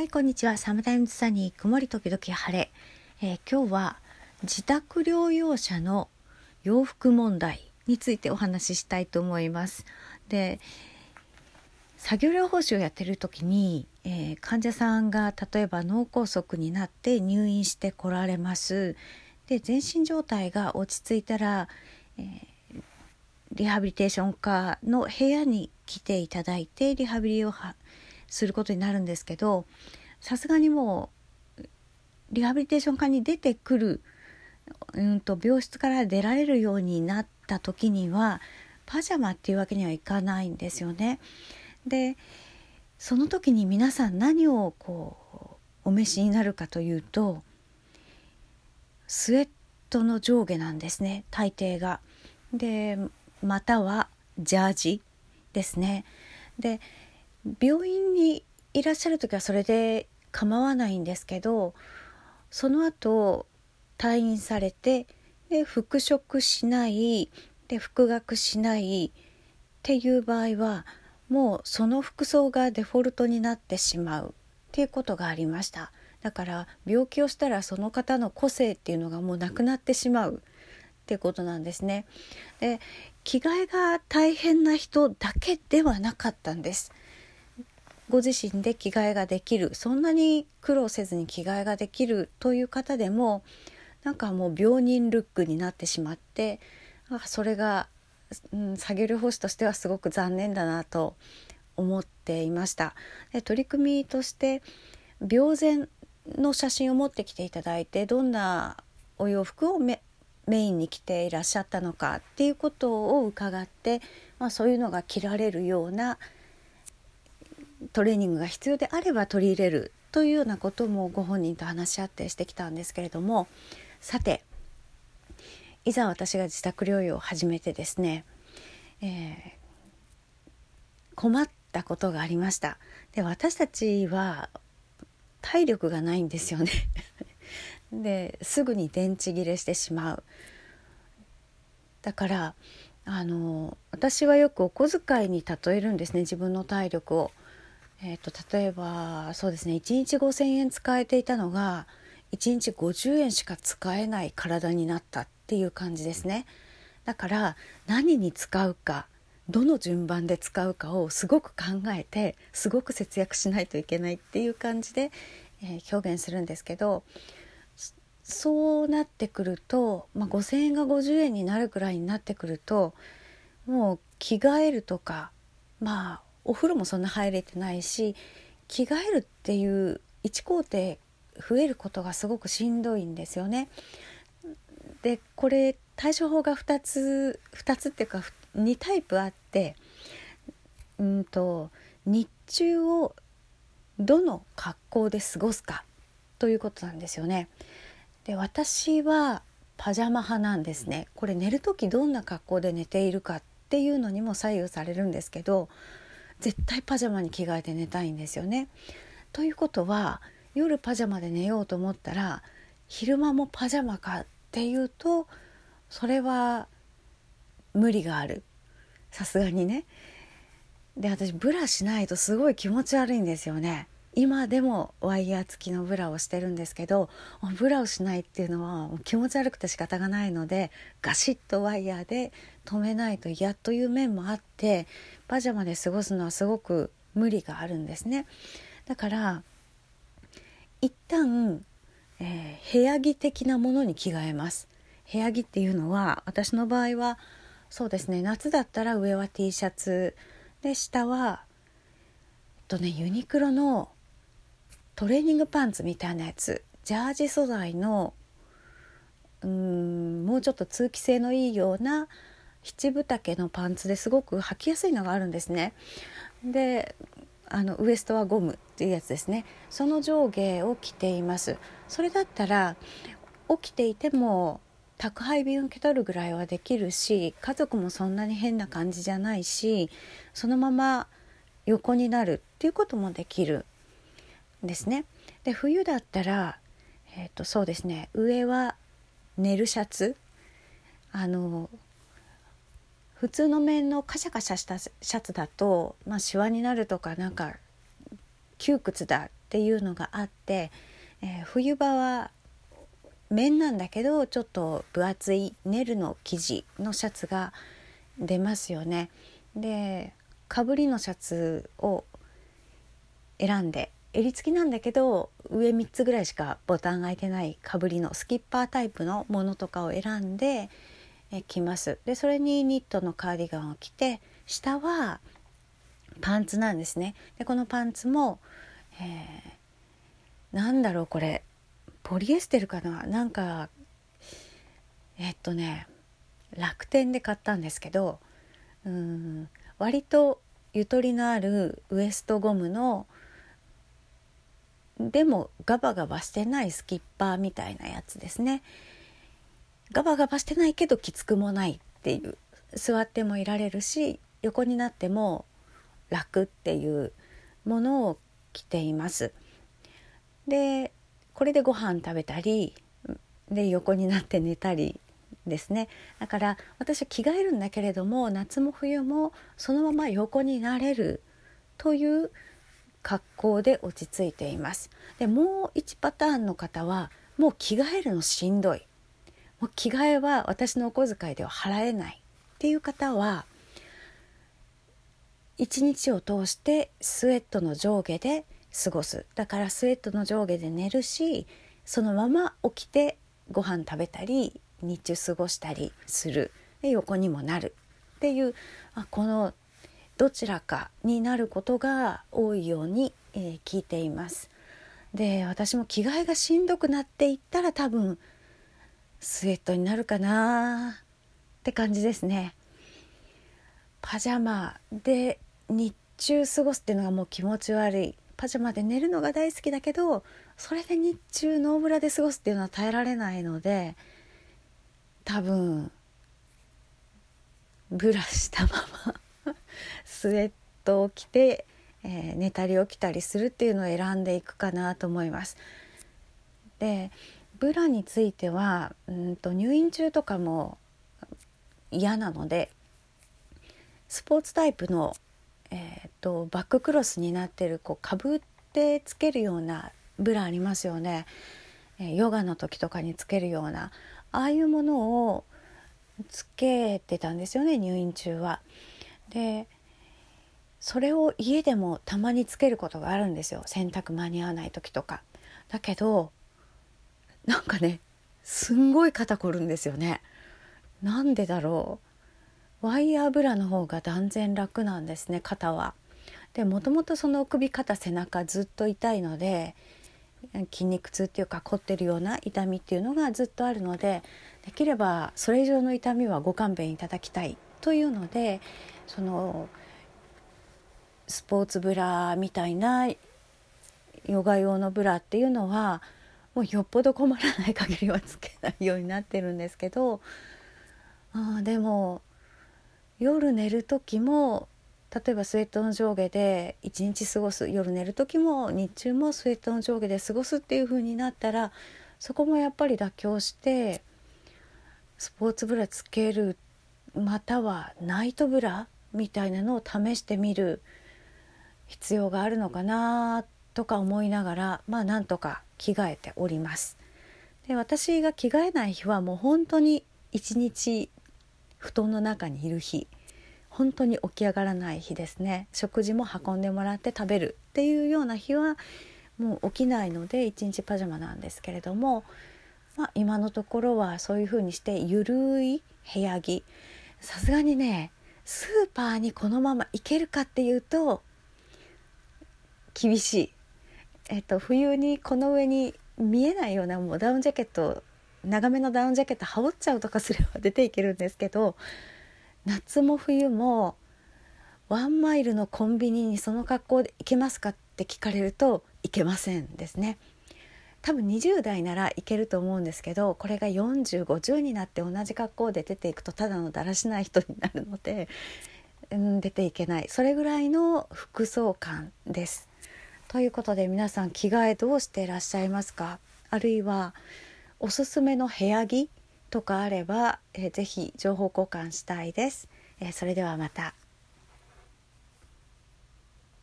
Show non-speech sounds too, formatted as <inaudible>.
はい、こんにちは。サムタイムズサニー、曇り時々晴れ。えー、今日は自宅療養者の洋服問題についてお話ししたいと思います。で、作業療法士をやってる時に、えー、患者さんが例えば脳梗塞になって入院してこられます。で、全身状態が落ち着いたら、えー、リハビリテーション科の部屋に来ていただいてリハビリをすることになるんですけどさすがにもうリハビリテーション科に出てくる、うんと、病室から出られるようになった時にはパジャマっていうわけにはいかないんですよね。でその時に皆さん何をこうお召しになるかというとスウェットの上下なんですね大抵が。でまたはジャージですね。で病院にいらっしゃる時はそれで構わないんですけどその後退院されてで復職しないで復学しないっていう場合はもうその服装がデフォルトになってしまうっていうことがありました。だから病気をしたらその方の個性っていうのがもうなくなってしまうっていうことなんですね。で着替えが大変な人だけではなかったんです。ご自身で着替えができるそんなに苦労せずに着替えができるという方でもなんかもう病人ルックになってしまってあそれが、うん、作業療法士としてはすごく残念だなと思っていました。で取り組みとして病前の写真を持ってきていただいてどんなお洋服をメインに着ていらっしゃったのかっていうことを伺って、まあ、そういうのが着られるようなトレーニングが必要であれば取り入れるというようなこともご本人と話し合ってしてきたんですけれどもさていざ私が自宅療養を始めてですね、えー、困ったことがありました。で私たちは体力がないんですよね。<laughs> ですぐに電池切れしてしまう。だからあの私はよくお小遣いに例えるんですね自分の体力を。えーと、例えばそうですね1日5,000円使えていたのが1日50円しか使えない体になったっていう感じですね。だから何に使うかどの順番で使うかをすごく考えてすごく節約しないといけないっていう感じで、えー、表現するんですけどそうなってくると、まあ、5,000円が50円になるくらいになってくるともう着替えるとかまあお風呂もそんな入れてないし着替えるっていう1工程増えることがすごくしんどいんですよね。でこれ対処法が2つ2つっていうか2タイプあってうんと日中をどの格好で過ごすかということなんですよね。で私はパジャマ派なんですね。これ寝る時どんな格好で寝ているかっていうのにも左右されるんですけど絶対パジャマに着替えて寝たいんですよね。ということは夜パジャマで寝ようと思ったら昼間もパジャマかっていうとそれは無理があるさすがにね。で私ブラしないとすごい気持ち悪いんですよね。今でもワイヤー付きのブラをしてるんですけどブラをしないっていうのは気持ち悪くて仕方がないのでガシッとワイヤーで止めないと嫌という面もあってパジャマで過ごすのはすごく無理があるんですね。だから一旦、えー、部屋着的なものに着替えます。部屋着っていうのは私の場合はそうですね夏だったら上は T シャツで下はえっとねユニクロのトレーニングパンツみたいなやつジャージ素材のうんもうちょっと通気性のいいような七分丈のパンツですごく履きやすいのがあるんですね。であのウエストはゴムっていうやつですねその上下を着ていますそれだったら起きていても宅配便を受け取るぐらいはできるし家族もそんなに変な感じじゃないしそのまま横になるっていうこともできるんですね。で冬だったら、えー、とそうですね上は寝るシャツあの普通の面のカシャカシャしたシャツだと、まあ、シワになるとかなんか窮屈だっていうのがあって、えー、冬場は綿なんだけどちょっと分厚いネルの生地のシャツが出ますよね。でかぶりのシャツを選んで襟付きなんだけど上3つぐらいしかボタンが開いてないかぶりのスキッパータイプのものとかを選んでえ着ます。でそれにニットのカーディガンを着て下はパンツなんですね。でこのパンツも、えー、なんだろうこれ。ポリエステルかな？なんかえっとね楽天で買ったんですけどうん割とゆとりのあるウエストゴムのでもガバガバしてないスキッパーみたいなやつですね。ガバガバしてないけどきつくもないっていう座ってもいられるし横になっても楽っていうものを着ています。でこれでご飯食べたりで横になって寝たりですね。だから私は着替えるんだけれども夏も冬もそのまま横になれるという格好で落ち着いています。でもう1パターンの方はもう着替えるのしんどい。もう着替えは私のお小遣いでは払えないっていう方は一日を通してスウェットの上下で過ごすだからスウェットの上下で寝るしそのまま起きてご飯食べたり日中過ごしたりするで横にもなるっていうあこのどちらかになることが多いように、えー、聞いています。で私も着替えがしんどくなっていったら多分スウェットになるかなって感じですね。パジャマで日中過ごすっていうのがもう気持ち悪いパジャマで寝るのが大好きだけどそれで日中ノーブラで過ごすっていうのは耐えられないので多分ブラしたまま <laughs> スウェットを着て、えー、寝たり起きたりするっていうのを選んでいくかなと思います。でブラについてはうんと入院中とかも嫌なのでスポーツタイプの、えーと、バッククロスになってるこうかぶってつけるようなブラありますよね、え、ヨガの時とかにつけるようなああいうものをつけてたんですよね入院中は。でそれを家でもたまにつけることがあるんですよ洗濯間に合わない時とか。だけどなんかねすんごい肩こるんですよね。なんでだろうワイヤーブラの方が断然楽なんですね肩は。でもともとその首肩背中ずっと痛いので筋肉痛っていうか凝ってるような痛みっていうのがずっとあるのでできればそれ以上の痛みはご勘弁いただきたいというのでそのスポーツブラみたいなヨガ用のブラっていうのはもうよっぽど困らない限りはつけないようになってるんですけどあでも夜寝る時も例えばスウェットの上下で一日過ごす夜寝る時も日中もスウェットの上下で過ごすっていう風になったらそこもやっぱり妥協してスポーツブラつけるまたはナイトブラみたいなのを試してみる必要があるのかなとか思いながらまあなんとか着替えております。で私が着替えない日はもう本当に一日布団の中にいる日本当に起き上がらない日ですね食事も運んでもらって食べるっていうような日はもう起きないので一日パジャマなんですけれども、まあ、今のところはそういうふうにしてゆるい部屋着さすがにねスーパーにこのまま行けるかっていうと厳しい。えっと、冬にこの上に見えないようなもうダウンジャケット長めのダウンジャケット羽織っちゃうとかすれば出ていけるんですけど夏も冬もワンマイルのコンビニにその格好で行けますかって聞かれると行けませんですね。多分20代ならいけると思うんですけどこれが4050になって同じ格好で出ていくとただのだらしない人になるので、うん、出ていけないそれぐらいの服装感です。ということで皆さん着替えどうしていらっしゃいますか？あるいはおすすめの部屋着とかあれば、えー、ぜひ情報交換したいです。えー、それではまた。